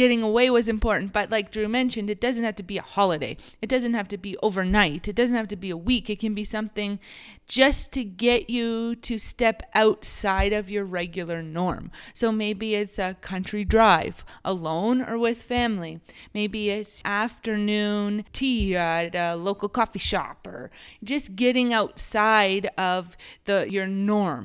getting away was important. But like Drew mentioned, it doesn't have to be a holiday. It doesn't have to be overnight. It doesn't have to be a week. It can be something just to get you to step outside of your regular norm. So maybe it's a country drive alone or with family. Maybe it's afternoon tea at a local coffee shop or just getting outside of the your norm.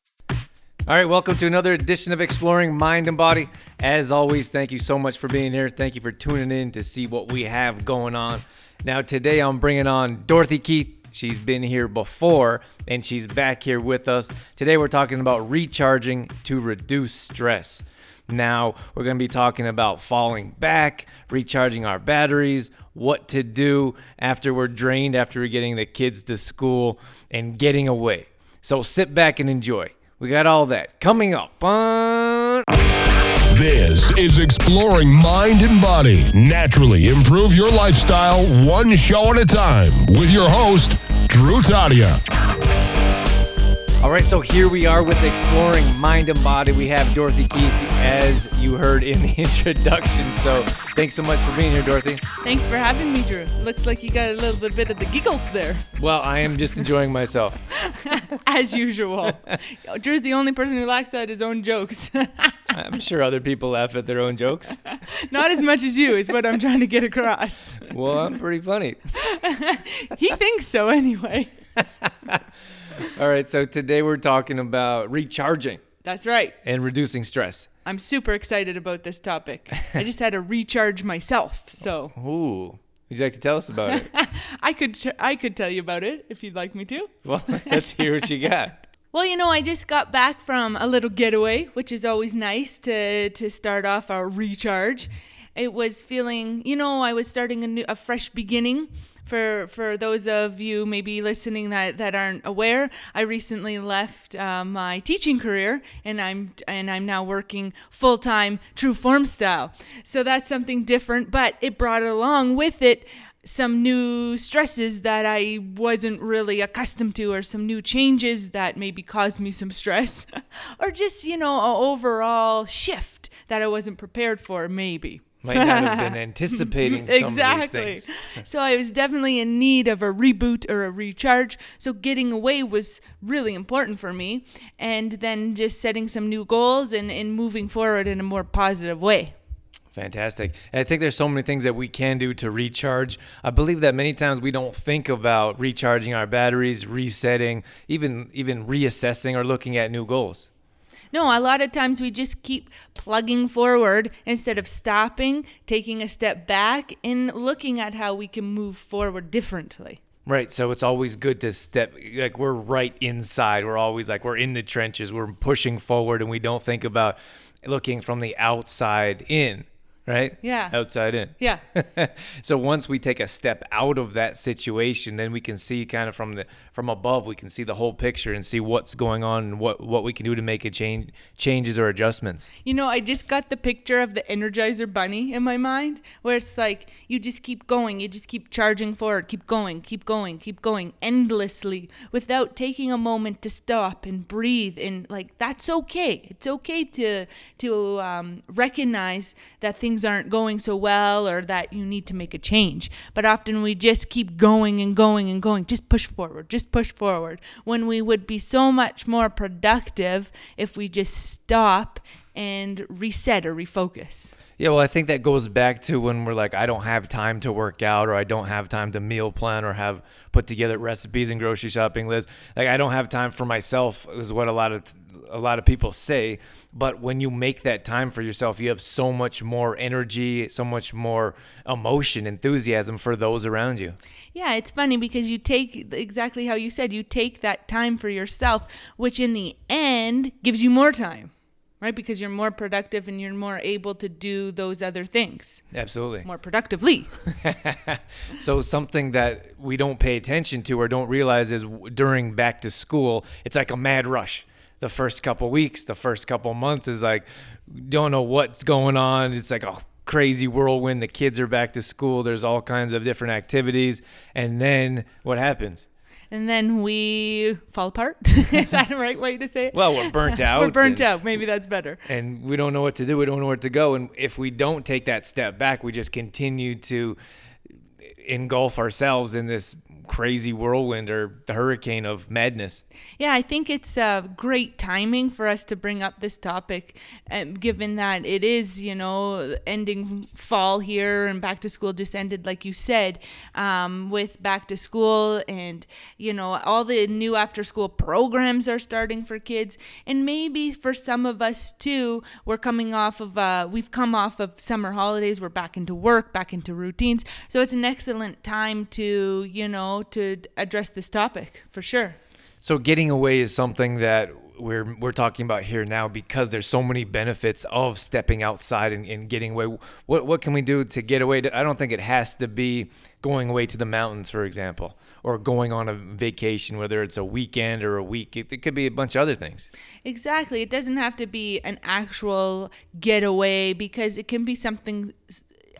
All right, welcome to another edition of Exploring Mind and Body. As always, thank you so much for being here. Thank you for tuning in to see what we have going on. Now, today I'm bringing on Dorothy Keith. She's been here before and she's back here with us. Today we're talking about recharging to reduce stress. Now, we're going to be talking about falling back, recharging our batteries, what to do after we're drained, after we're getting the kids to school, and getting away. So sit back and enjoy. We got all that coming up on. This is Exploring Mind and Body. Naturally improve your lifestyle one show at a time with your host, Drew Tadia. All right, so here we are with Exploring Mind and Body. We have Dorothy Keith, as you heard in the introduction. So thanks so much for being here, Dorothy. Thanks for having me, Drew. Looks like you got a little bit of the giggles there, Well, I am just enjoying myself. as usual. Drew's the only person who laughs at his own jokes. I'm sure other people laugh at their own jokes. Not as much as you is what I'm trying to get across. Well, I'm pretty funny. He thinks so anyway. All right, so today we're talking about recharging That's right. and reducing stress. I'm super excited about this topic. I just had to recharge myself, so Ooh, would you like to tell us about it? I could t- I could tell you about it if you'd like me to. Well, let's hear what you got. Well, you know, I just got back from a little getaway, which is always nice to to start off our recharge. It was feeling, you know, I was starting a new a fresh beginning. For for those of you maybe listening that, that aren't aware, I recently left uh, my teaching career, and I'm and I'm now working full time true form style. So that's something different, but it brought along with it some new stresses that I wasn't really accustomed to, or some new changes that maybe caused me some stress, or just, you know, an overall shift that I wasn't prepared for, maybe. Might not have been anticipating some exactly. of these things. So I was definitely in need of a reboot or a recharge. So getting away was really important for me. And then just setting some new goals and, and moving forward in a more positive way. Fantastic. And I think there's so many things that we can do to recharge. I believe that many times we don't think about recharging our batteries, resetting, even even reassessing or looking at new goals. No, a lot of times we just keep plugging forward instead of stopping, taking a step back, and looking at how we can move forward differently. Right. So it's always good to step like we're right inside. We're always like we're in the trenches. We're pushing forward and we don't think about looking from the outside in, right? Yeah. Outside in. Yeah. so once we take a step out of that situation, then we can see kind of from the from above, we can see the whole picture and see what's going on and what what we can do to make a change changes or adjustments. You know, I just got the picture of the Energizer Bunny in my mind where it's like you just keep going, you just keep charging forward, keep going, keep going, keep going endlessly without taking a moment to stop and breathe. And like, that's okay. It's okay to, to um, recognize that things aren't going so well or that you need to make a change. But often we just keep going and going and going, just push forward, just push forward when we would be so much more productive if we just stop and reset or refocus. Yeah, well, I think that goes back to when we're like, I don't have time to work out, or I don't have time to meal plan, or have put together recipes and grocery shopping lists. Like, I don't have time for myself, is what a lot of a lot of people say. But when you make that time for yourself, you have so much more energy, so much more emotion, enthusiasm for those around you. Yeah, it's funny because you take exactly how you said, you take that time for yourself, which in the end gives you more time. right? Because you're more productive and you're more able to do those other things Absolutely. more productively. so something that we don't pay attention to or don't realize is during back to school, it's like a mad rush. The first couple weeks, the first couple months is like don't know what's going on. It's like a crazy whirlwind. The kids are back to school. There's all kinds of different activities, and then what happens? and then we fall apart. Is that the right way to say it? Well, we're burnt out. We're burnt and- out. Maybe that's better. and we don't know what to do. We don't know where to go. And if we don't take that step back, we just continue to engulf ourselves in this crazy whirlwind or the hurricane of madness. Yeah, I think it's uh, great timing for us to bring up this topic, um, given that it is, you know, ending fall here and back to school just ended, like you said, um, with back to school and, you know, all the new after school programs are starting for kids. And maybe for some of us too, we're coming off of, uh, we've come off of summer holidays, we're back into work, back into routines. So it's an excellent time to, you know, to address this topic for sure. So getting away is something that we're we're talking about here now because there's so many benefits of stepping outside and, and getting away. What what can we do to get away? I don't think it has to be going away to the mountains, for example, or going on a vacation, whether it's a weekend or a week. It, it could be a bunch of other things. Exactly. It doesn't have to be an actual getaway because it can be something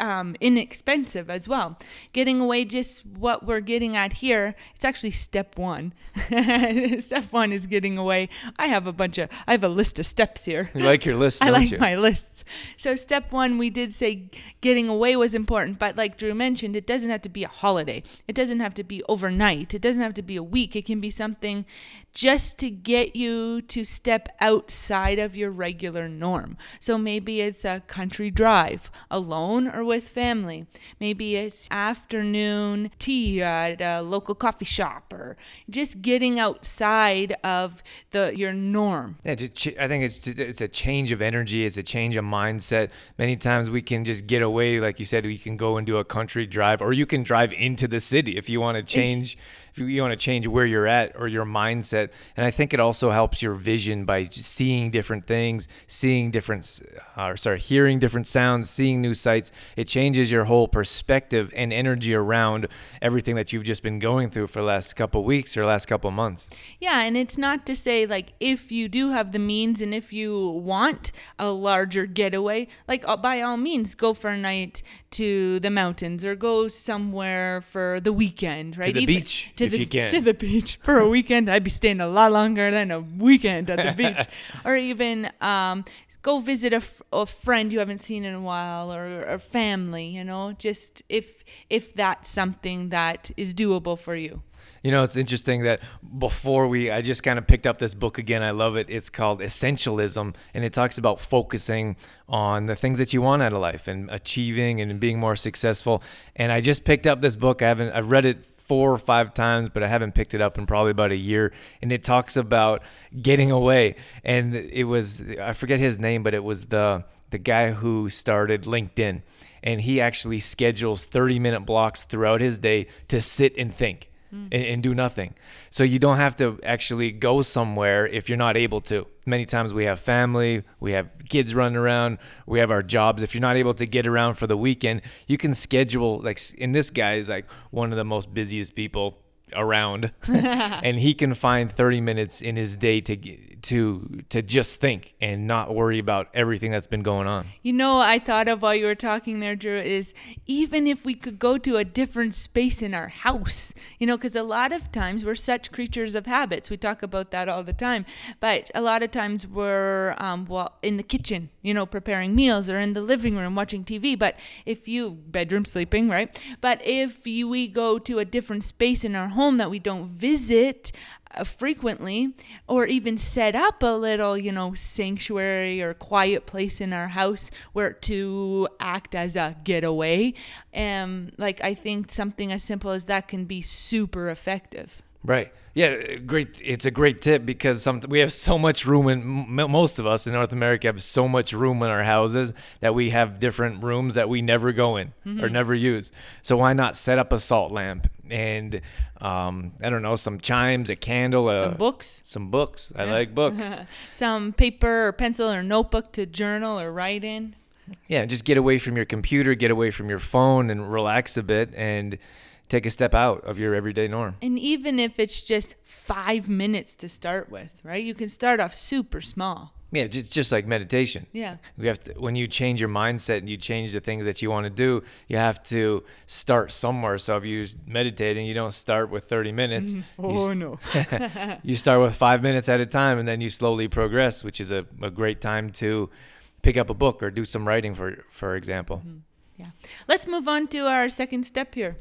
um, inexpensive as well. Getting away, just what we're getting at here, it's actually step one. step one is getting away. I have a bunch of, I have a list of steps here. You like your list, I like you? my lists. So step one, we did say getting away was important, but like Drew mentioned, it doesn't have to be a holiday. It doesn't have to be overnight. It doesn't have to be a week. It can be something just to get you to step outside of your regular norm. So maybe it's a country drive, alone or with family. Maybe it's afternoon tea at a local coffee shop, or just getting outside of the your norm. Yeah, to ch- I think it's it's a change of energy. It's a change of mindset. Many times we can just get away, like you said. we can go and do a country drive, or you can drive into the city if you want to change. If you want to change where you're at or your mindset, and I think it also helps your vision by seeing different things, seeing different, uh, or sorry, hearing different sounds, seeing new sights. It changes your whole perspective and energy around everything that you've just been going through for the last couple weeks or last couple months. Yeah, and it's not to say like if you do have the means and if you want a larger getaway, like uh, by all means go for a night to the mountains or go somewhere for the weekend, right? To the beach, to if the, you can. To the beach for a weekend. I'd be staying a lot longer than a weekend at the beach. or even um go visit a, f- a friend you haven't seen in a while or a family, you know, just if if that's something that is doable for you. You know, it's interesting that before we, I just kind of picked up this book again. I love it. It's called Essentialism, and it talks about focusing on the things that you want out of life and achieving and being more successful. And I just picked up this book. I haven't, I've read it four or five times, but I haven't picked it up in probably about a year. And it talks about getting away. And it was, I forget his name, but it was the the guy who started LinkedIn, and he actually schedules 30 minute blocks throughout his day to sit and think and, and do nothing. So you don't have to actually go somewhere if you're not able to. Many times we have family, we have kids running around, we have our jobs. If you're not able to get around for the weekend, you can schedule like and this guy is like one of the most busiest people around and he can find 30 minutes in his day to to to just think and not worry about everything that's been going on. You know, I thought of while you were talking there, Drew, is even if we could go to a different space in our house, you know, because a lot of times we're such creatures of habits. We talk about that all the time. But a lot of times we're, um, well, in the kitchen, you know, preparing meals or in the living room watching TV. But if you, bedroom sleeping, right? But if you, we go to a different space in our home that we don't visit, uh, frequently or even set up a little you know sanctuary or quiet place in our house where to act as a getaway. Um like i think something as simple as that can be super effective Right. Yeah, great. It's a great tip because some we have so much room in m- most of us in North America have so much room in our houses that we have different rooms that we never go in or never use. So why not set up a salt lamp and um, I don't know some chimes, a candle, a, Some books. some books. I like books. Some paper or pencil or notebook to journal or write in. yeah, just get away from your computer, get away from your phone, and relax a bit and take a step out of your everyday norm. And even if it's just five minutes to start with, right? You can start off super small. Yeah, it's just like meditation. Yeah. You have to when you change your mindset and you change the things that you want to do, you have to start somewhere. So if you're meditating, you don't start with 30 minutes. Mm-hmm. Oh, you, no. you start with five minutes at a time, and then you slowly progress, which is a, a great time to pick up a book or do some writing, for for example. Mm-hmm. Yeah. Let's move on to our second step here.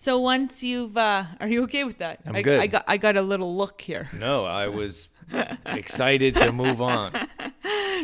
So once you've, uh, are you okay with that? I'm I, good. I got, I got a little look here. No, I was excited to move on.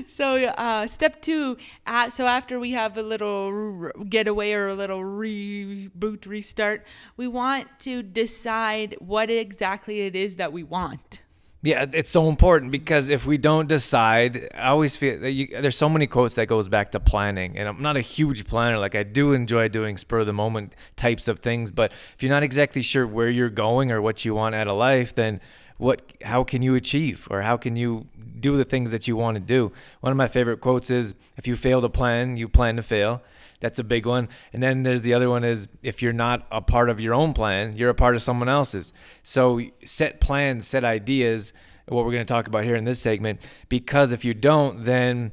So uh, step two. Uh, so after we have a little getaway or a little reboot, restart, we want to decide what exactly it is that we want. Yeah, it's so important because if we don't decide, I always feel that you, there's so many quotes that goes back to planning, and I'm not a huge planner. Like I do enjoy doing spur of the moment types of things, but if you're not exactly sure where you're going or what you want out of life, then what? How can you achieve, or how can you do the things that you want to do? One of my favorite quotes is, "If you fail to plan, you plan to fail." That's a big one. And then there's the other one is if you're not a part of your own plan, you're a part of someone else's. So set plans, set ideas, what we're going to talk about here in this segment, because if you don't, then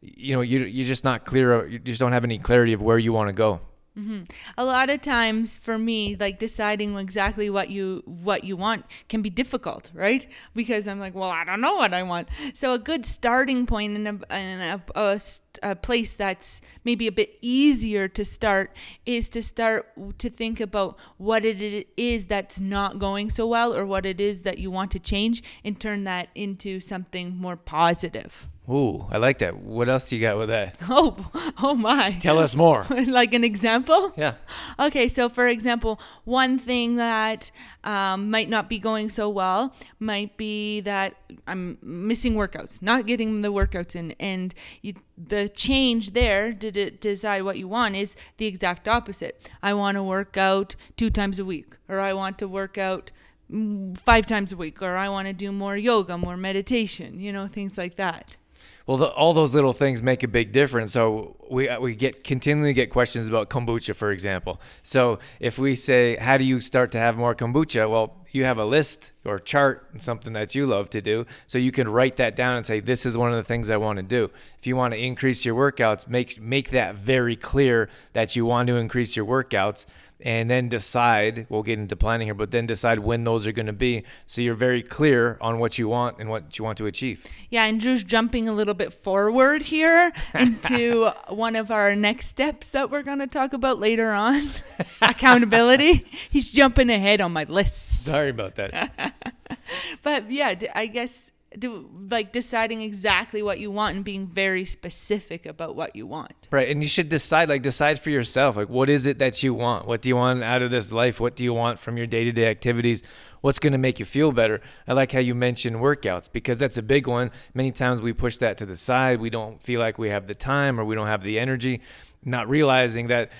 you know you you're just not clear. You just don't have any clarity of where you want to go. Mm-hmm. a lot of times for me like deciding exactly what you what you want can be difficult right? Because i'm like well i don't know what i want. So a good starting point and a, and a, a, a place that's maybe a bit easier to start is to start to think about what it is that's not going so well or what it is that you want to change and turn that into something more positive Ooh, I like that. What else you got with that? oh oh my Tell us more. like an example Yeah. Okay, so for example, one thing that um, might not be going so well might be that I'm missing workouts, not getting the workouts in, and you, the change there to d- decide what you want is the exact opposite. I want to work out two times a week, or I want to work out mm, five times a week, or I want to do more yoga, more meditation, you know, things like that. Well, the, all those little things make a big difference. So we uh, we get continually get questions about kombucha, for example. So if we say, "How do you start to have more kombucha?" Well, you have a list or chart, and something that you love to do, so you can write that down and say, "This is one of the things I want to do." If you want to increase your workouts, make make that very clear that you want to increase your workouts and then decide we'll get into planning here but then decide when those are going to be so you're very clear on what you want and what you want to achieve Yeah, and Drew's jumping a little bit forward here into one of our next steps that we're going to talk about later on accountability. He's jumping ahead on my list. sorry about that But yeah, i guess do like deciding exactly what you want and being very specific about what you want. Right. And you should decide, like, decide for yourself. Like, what is it that you want? What do you want out of this life? What do you want from your day to day activities? What's going to make you feel better? I like how you mentioned workouts because that's a big one. Many times we push that to the side. We don't feel like we have the time or we don't have the energy, not realizing that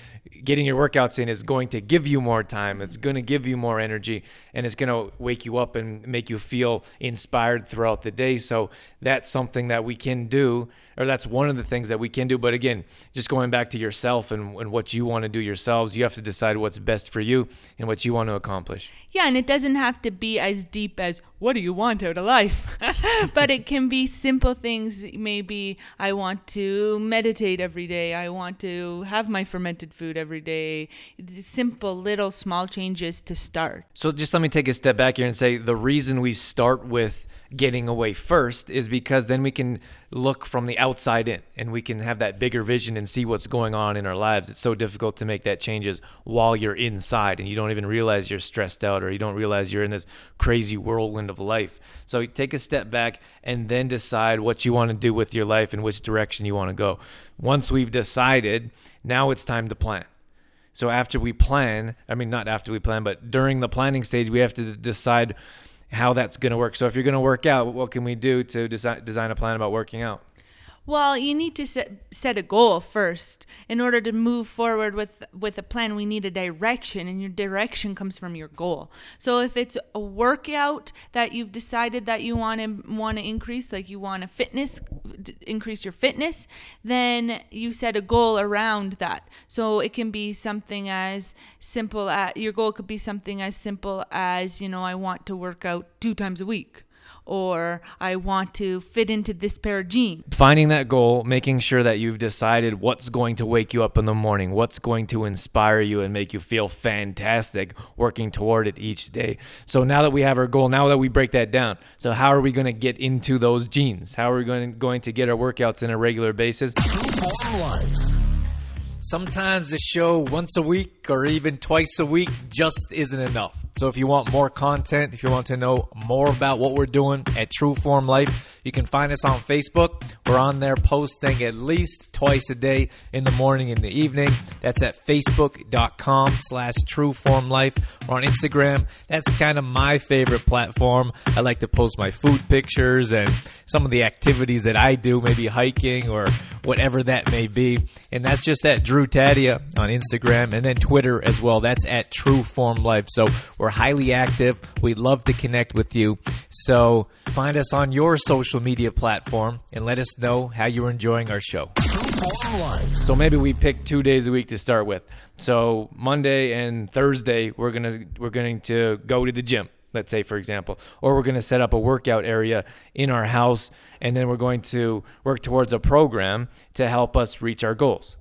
getting your workouts in is going to give you more time. It's going to give you more energy and it's going to wake you up and make you feel inspired throughout the day. So that's something that we can do, or that's one of the things that we can do. But again, just going back to yourself and, and what you want to do yourselves, you have to decide what's best for you and what you want to accomplish. Yeah, and it doesn't have to be as deep as what do you want out of life? but it can be simple things. Maybe I want to meditate every day. I want to have my fermented food every day. Simple, little, small changes to start. So just let me take a step back here and say the reason we start with getting away first is because then we can look from the outside in and we can have that bigger vision and see what's going on in our lives. It's so difficult to make that changes while you're inside and you don't even realize you're stressed out or you don't realize you're in this crazy whirlwind of life. So take a step back and then decide what you want to do with your life and which direction you want to go. Once we've decided, now it's time to plan. So after we plan, I mean, not after we plan, but during the planning stage, we have to decide how that's going to work. So if you're going to work out, what can we do to design, design a plan about working out? Well, you need to set set a goal first. In order to move forward with with a plan, we need a direction, and your direction comes from your goal. So if it's a workout that you've decided that you want to want to increase, like you want to fitness increase your fitness, then you set a goal around that. So it can be something as simple as your goal could be something as simple as, you know, I want to work out two times a week or I want to fit into this pair of jeans. Finding that goal, making sure that you've decided what's going to wake you up in the morning, what's going to inspire you and make you feel fantastic, working toward it each day. So now that we have our goal, now that we break that down, so how are we going to get into those jeans? How are we going going to get our workouts in a regular basis? Sometimes the show once a week or even twice a week just isn't enough. So if you want more content, if you want to know more about what we're doing at True Form Life, you can find us on Facebook. We're on there posting at least twice a day in the morning and the evening. That's at facebook.com slash True Form Life or on Instagram. That's kind of my favorite platform. I like to post my food pictures and some of the activities that I do, maybe hiking or whatever that may be. And that's just at Drew Tadia on Instagram and then Twitter as well. That's at True Form Life. So we're highly active. We'd love to connect with you. So find us on your social media platform and let us know how you're enjoying our show. So maybe we pick two days a week to start with. So Monday and Thursday we're gonna we're going to go to the gym. Let's say, for example, or we're going to set up a workout area in our house, and then we're going to work towards a program to help us reach our goals.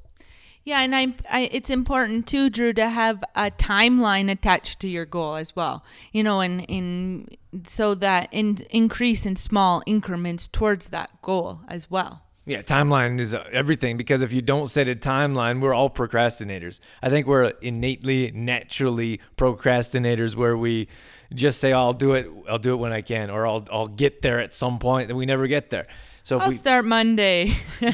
Yeah, and I, I, it's important too, Drew, to have a timeline attached to your goal as well. You know, and in so that in increase in small increments towards that goal as well. Yeah, timeline is uh, everything because if you don't set a timeline, we're all procrastinators. I think we're innately, naturally procrastinators where we just say, oh, "I'll do it. I'll do it when I can," or "I'll I'll get there at some point," and we never get there. So I'll we, start Monday.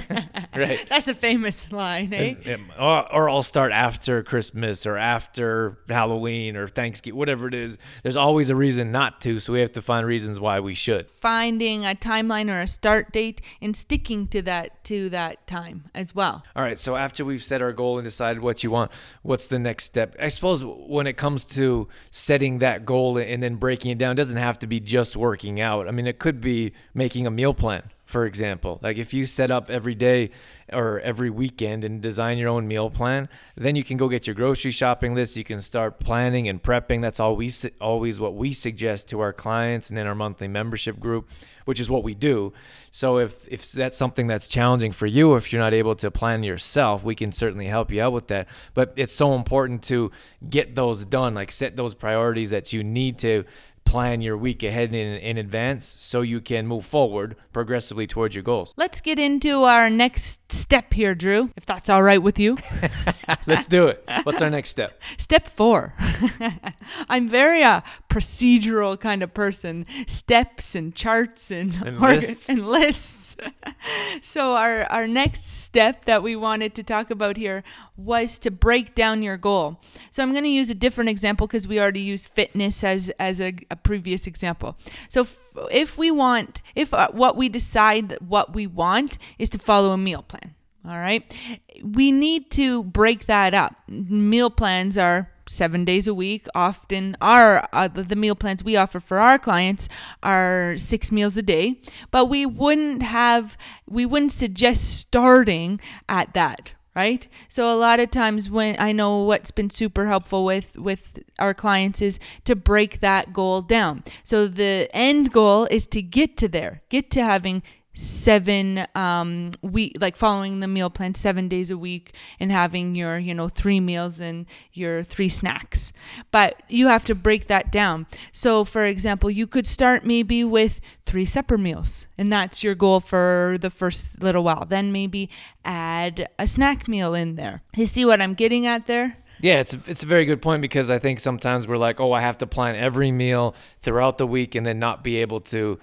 Right. That's a famous line, eh? and- or, or I'll start after Christmas or after Halloween or Thanksgiving, whatever it is. There's always a reason not to, so we have to find reasons why we should. Finding a timeline or a start date and sticking to that to that time as well. All right, so after we've set our goal and decided what you want, what's the next step? I suppose when it comes to setting that goal and then breaking it down, it doesn't have to be just working out. I mean, it could be making a meal plan, for example. Like if you set up every day or every weekend and design your own meal plan, then you can go get your grocery shopping list. You can start planning and prepping. That's always always what we suggest to our clients and in our monthly membership group, which is what we do. So if if that's something that's challenging for you, if you're not able to plan yourself, we can certainly help you out with that. But it's so important to get those done, like set those priorities that you need to plan your week ahead in, in advance so you can move forward progressively towards your goals. Let's get into our next step here, Drew, if that's all right with you. Let's do it. What's our next step? Step four. I'm very uh, procedural kind of person. Steps and charts and And lists. and lists. so our our next step that we wanted to talk about here was to break down your goal. So I'm going to use a different example because we already used fitness as as a, a previous example. So f- if we want, if uh, what we decide what we want is to follow a meal plan. All right. We need to break that up. Meal plans are seven days a week. Often, our uh, the meal plans we offer for our clients are six meals a day. But we wouldn't have, we wouldn't suggest starting at that. Right. So a lot of times when I know what's been super helpful with with our clients is to break that goal down. So the end goal is to get to there, get to having seven um week like following the meal plan seven days a week and having your you know three meals and your three snacks. But you have to break that down. So for example you could start maybe with three supper meals and that's your goal for the first little while. Then maybe add a snack meal in there. You see what i'm getting at there? Yeah, it's it's a very good point because I think sometimes we're like, oh, I have to plan every meal throughout the week and then not be able to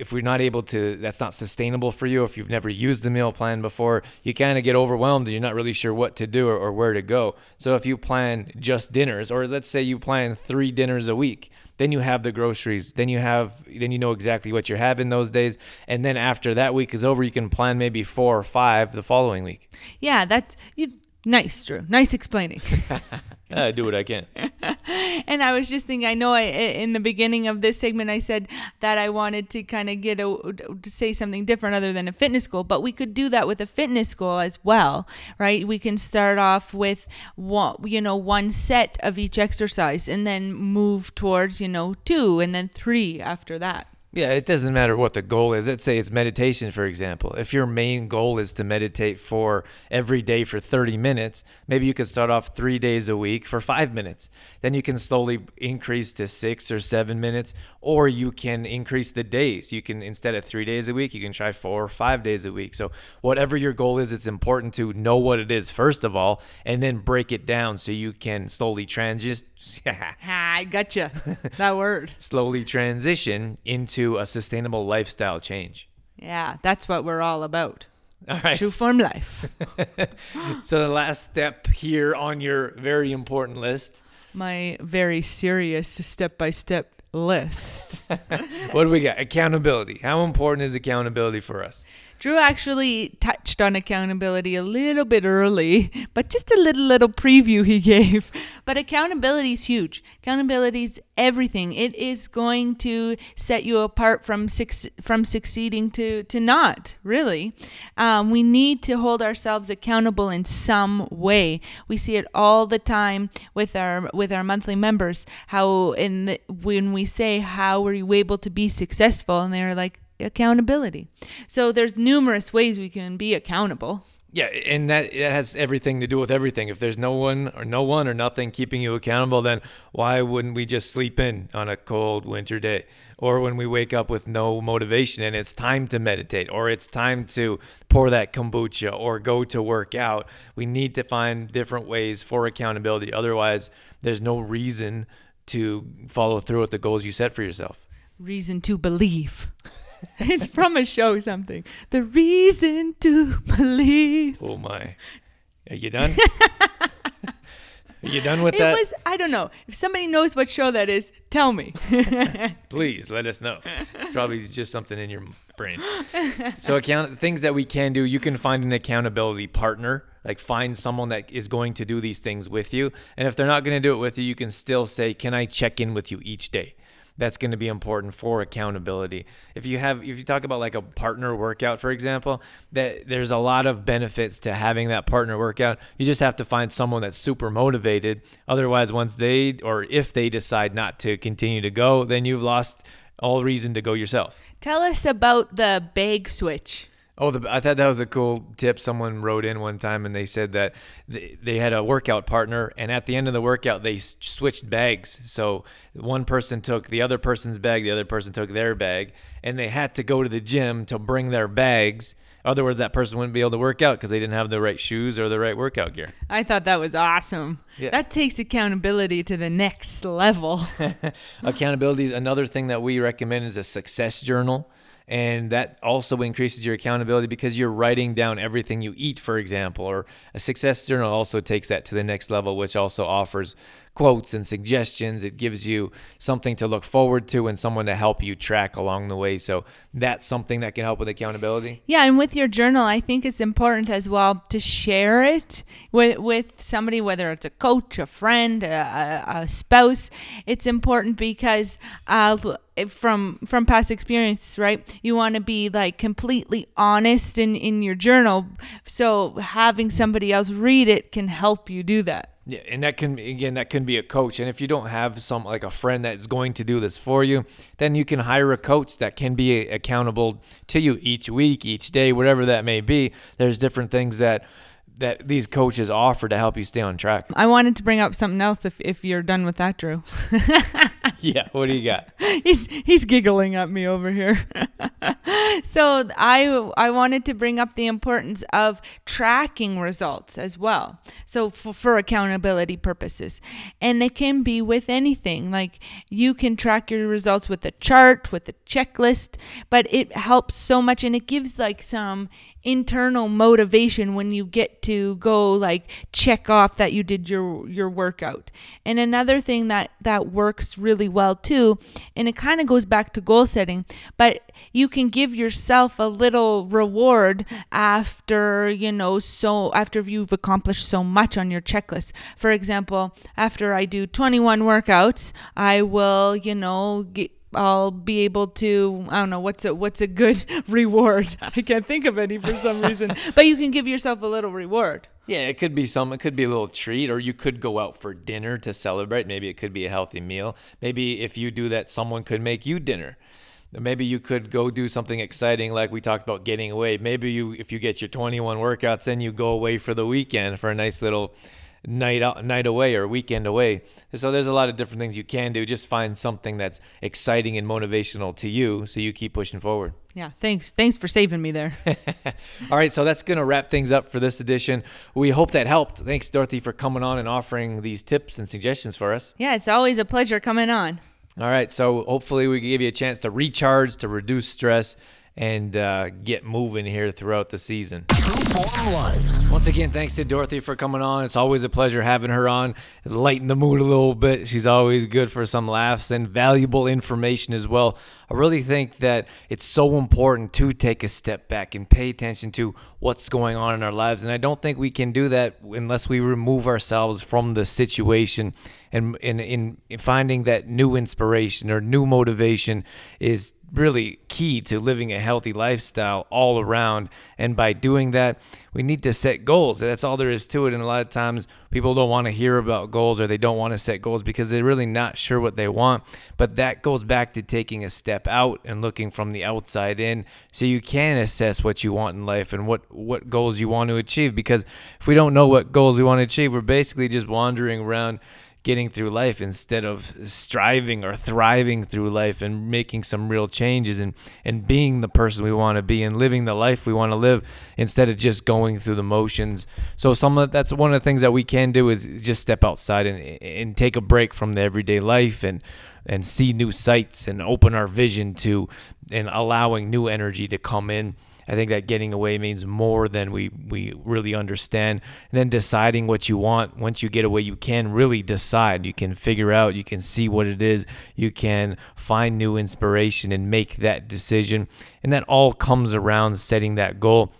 if we're not able to, that's not sustainable for you. If you've never used the meal plan before, you kind of get overwhelmed and you're not really sure what to do or, or where to go. So if you plan just dinners, or let's say you plan three dinners a week, then you have the groceries, then you have, then you know exactly what you're having those days, and then after that week is over, you can plan maybe four or five the following week. Yeah, that's you, nice, Drew. Nice explaining. I do what I can. and I was just thinking, I know I, in the beginning of this segment, I said that I wanted to kind of get a, to say something different other than a fitness goal, but we could do that with a fitness goal as well, right? We can start off with one, you know, one set of each exercise and then move towards, you know, two and then three after that. Yeah, it doesn't matter what the goal is. Let's say it's meditation, for example. If your main goal is to meditate for every day for 30 minutes, maybe you could start off three days a week for five minutes. Then you can slowly increase to six or seven minutes, or you can increase the days. You can, instead of three days a week, you can try four or five days a week. So, whatever your goal is, it's important to know what it is, first of all, and then break it down so you can slowly transition. Ah, I gotcha. that word. slowly transition into a sustainable lifestyle change. Yeah, that's what we're all about. All right. True form life. So the last step here on your very important list. My very serious step by step list. What do we got? Accountability. How important is accountability for us? Drew actually touched on accountability a little bit early, but just a little little preview he gave. But accountability is huge. Accountability is everything. It is going to set you apart from from succeeding to to not. Really, um, we need to hold ourselves accountable in some way. We see it all the time with our with our monthly members. How in the, when we say how were you able to be successful, and they're like accountability. So there's numerous ways we can be accountable. Yeah, and that it has everything to do with everything. If there's no one or no one or nothing keeping you accountable, then why wouldn't we just sleep in on a cold winter day? Or when we wake up with no motivation and it's time to meditate or it's time to pour that kombucha or go to work out, we need to find different ways for accountability. Otherwise, there's no reason to follow through with the goals you set for yourself. Reason to believe. it's from a show something. The reason to believe. Oh my. Are you done? Are you done with It that? was I don't know. If somebody knows what show that is, tell me. Please let us know. It's probably just something in your brain. So account things that we can do, you can find an accountability partner. Like find someone that is going to do these things with you. And if they're not going to do it with you, you can still say, "Can I check in with you each day?" That's going to be important for accountability. If you have if you talk about like a partner workout for example, that there's a lot of benefits to having that partner workout. You just have to find someone that's super motivated. Otherwise, once they or if they decide not to continue to go, then you've lost all reason to go yourself. tell us about the bag switch. Oh, the, I thought that was a cool tip. Someone wrote in one time and they said that they, they had a workout partner, and at the end of the workout, they switched bags. So one person took the other person's bag, the other person took their bag, and they had to go to the gym to bring their bags. Otherwise, that person wouldn't be able to work out because they didn't have the right shoes or the right workout gear. I thought that was awesome. Yeah. That takes accountability to the next level. Accountability is another thing that we recommend is a success journal. And that also increases your accountability because you're writing down everything you eat, for example. Or a success journal also takes that to the next level, which also offers quotes and suggestions. It gives you something to look forward to and someone to help you track along the way. So that's something that can help with accountability. Yeah, and with your journal, I think it's important as well to share it with with somebody, whether it's a coach, a friend, a, a, spouse. It's important because uh, from from past experience, right? You want to be like completely honest in in your journal, so having somebody else read it can help you do that. Yeah, and that can again that can be a coach. And if you don't have some like a friend that's going to do this for you, then you can hire a coach that can be accountable to you each week, each day, whatever that may be. There's different things that that these coaches offer to help you stay on track. I wanted to bring up something else if if you're done with that, Drew. yeah. What do you got? he's he's giggling at me over here. so I I wanted to bring up the importance of tracking results as well. So for, for accountability purposes, and it can be with anything. Like you can track your results with a chart, with a checklist, but it helps so much, and it gives like some internal motivation when you get to go like check off that you did your your workout. And another thing that that works really well too, and it kind of goes back to goal setting, but you can give yourself a little reward after, you know, so after you've accomplished so much on your checklist. For example, after I do 21 workouts, I will, you know, get I'll be able to I don't know what's a what's a good reward. I can't think of any for some reason. but you can give yourself a little reward. Yeah, it could be some. It could be a little treat, or you could go out for dinner to celebrate. Maybe it could be a healthy meal. Maybe if you do that, someone could make you dinner. Maybe you could go do something exciting, like we talked about getting away. Maybe you, if you get your 21 workouts, then you go away for the weekend for a nice little night out, night away or weekend away. So there's a lot of different things you can do. Just find something that's exciting and motivational to you, so you keep pushing forward. Yeah, thanks. Thanks for saving me there. All right, so that's going to wrap things up for this edition. We hope that helped. Thanks, Dorothy, for coming on and offering these tips and suggestions for us. yeah, it's always a pleasure coming on. All right, so hopefully we give you a chance to recharge, to reduce stress, and uh, get moving here throughout the season. Life. Once again, thanks to Dorothy for coming on. It's always a pleasure having her on. Lighten the mood a little bit. She's always good for some laughs and valuable information as well. I really think that it's so important to take a step back and pay attention to what's going on in our lives. And I don't think we can do that unless we remove ourselves from the situation and in finding that new inspiration or new motivation is really key to living a healthy lifestyle all around. And by doing that, we need to set goals. That's all there is to it. And a lot of times people don't want to hear about goals or they don't want to set goals because they're really not sure what they want. But that goes back to taking a step out and looking from the outside in so you can assess what you want in life and what, what goals you want to achieve. Because if we don't know what goals we want to achieve, we're basically just wandering around getting through life instead of striving or thriving through life and making some real changes and, and being the person we want to be and living the life we want to live instead of just going through the motions. So some of that's one of the things that we can do is just step outside and, and take a break from the everyday life and and see new sights and open our vision to and allowing new energy to come in. I think that getting away means more than we, we really understand. And then deciding what you want. Once you get away, you can really decide. You can figure out, you can see what it is, you can find new inspiration and make that decision. And that all comes around setting that goal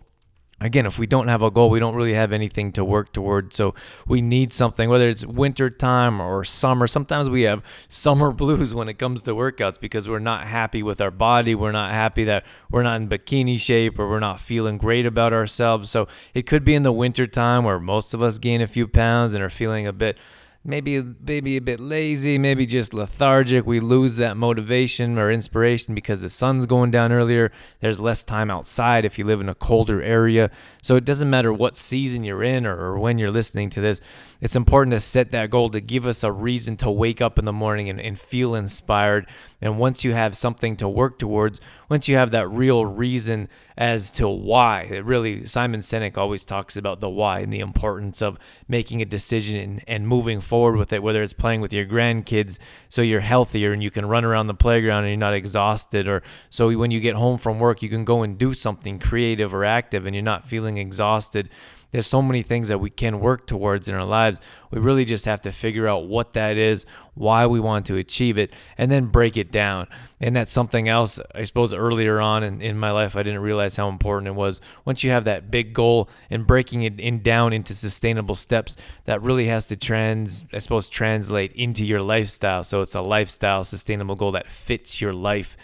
again, if we don't have a goal, we don't really have anything to work toward. So we need something, whether it's winter time or summer. Sometimes we have summer blues when it comes to workouts because we're not happy with our body. We're not happy that we're not in bikini shape or we're not feeling great about ourselves. So it could be in the winter time where most of us gain a few pounds and are feeling a bit maybe maybe a bit lazy, maybe just lethargic. We lose that motivation or inspiration because the sun's going down earlier. There's less time outside if you live in a colder area. So it doesn't matter what season you're in or, or when you're listening to this. It's important to set that goal to give us a reason to wake up in the morning and, and feel inspired. And once you have something to work towards, once you have that real reason as to why, it really, Simon Sinek always talks about the why and the importance of making a decision and, and moving forward with it, whether it's playing with your grandkids so you're healthier and you can run around the playground and you're not exhausted, or so when you get home from work, you can go and do something creative or active and you're not feeling exhausted there's so many things that we can work towards in our lives. We really just have to figure out what that is, why we want to achieve it, and then break it down. And that's something else, I suppose, earlier on in, in my life, I didn't realize how important it was. Once you have that big goal and breaking it in down into sustainable steps, that really has to trans, I suppose, translate into your lifestyle. So it's a lifestyle sustainable goal that fits your life.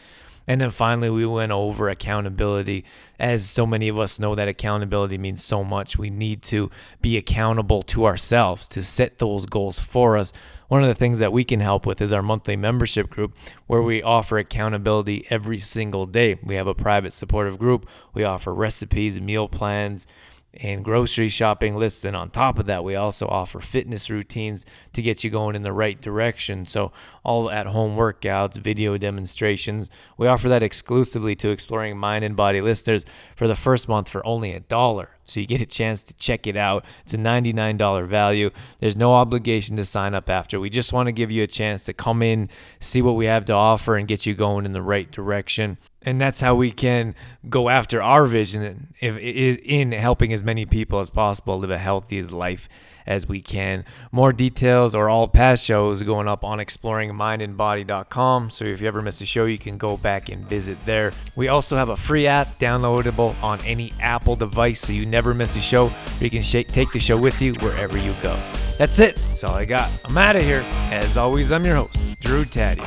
And then finally, we went over accountability. As so many of us know, that accountability means so much. We need to be accountable to ourselves to set those goals for us. One of the things that we can help with is our monthly membership group, where we offer accountability every single day. We have a private supportive group, we offer recipes, meal plans and grocery shopping lists. And on top of that, we also offer fitness routines to get you going in the right direction. So, all at home workouts, video demonstrations. We offer that exclusively to Exploring Mind and Body listeners for the first month for only a dollar. So you get a chance to check it out. It's a $99 value. There's no obligation to sign up after. We just want to give you a chance to come in, see what we have to offer, and get you going in the right direction. And that's how we can go after our vision in helping as many people as possible live a healthiest life as we can. More details or all past shows going up on exploringmindandbody.com. So if you ever miss a show, you can go back and visit there. We also have a free app downloadable on any Apple device so you never miss a show. You can sh- take the show with you wherever you go. That's it. That's all I got. I'm out of here. As always, I'm your host, Drew Tadia,